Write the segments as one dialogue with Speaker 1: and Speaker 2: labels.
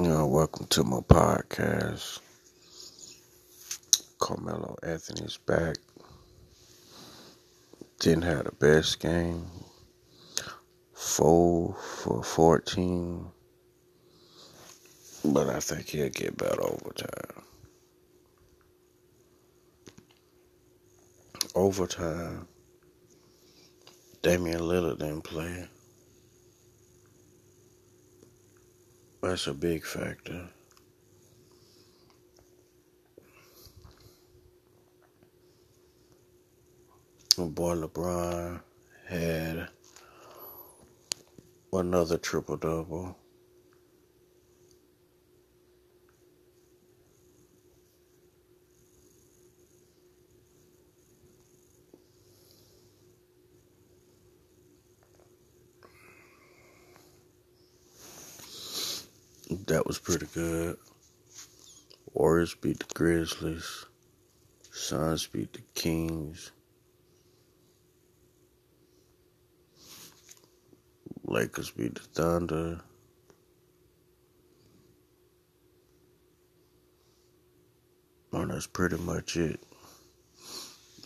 Speaker 1: Uh, welcome to my podcast. Carmelo Anthony's back. Didn't have the best game. Four for 14. But I think he'll get better over time. Overtime. Damian Lillard didn't play. That's a big factor. My boy LeBron had another triple double. That was pretty good. Warriors beat the Grizzlies. Suns beat the Kings. Lakers beat the Thunder. And that's pretty much it.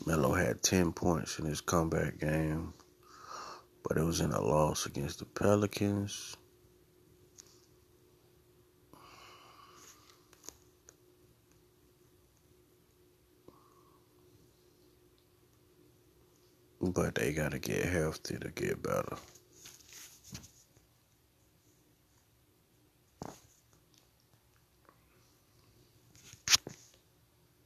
Speaker 1: Melo had 10 points in his comeback game, but it was in a loss against the Pelicans. But they got to get healthy to get better.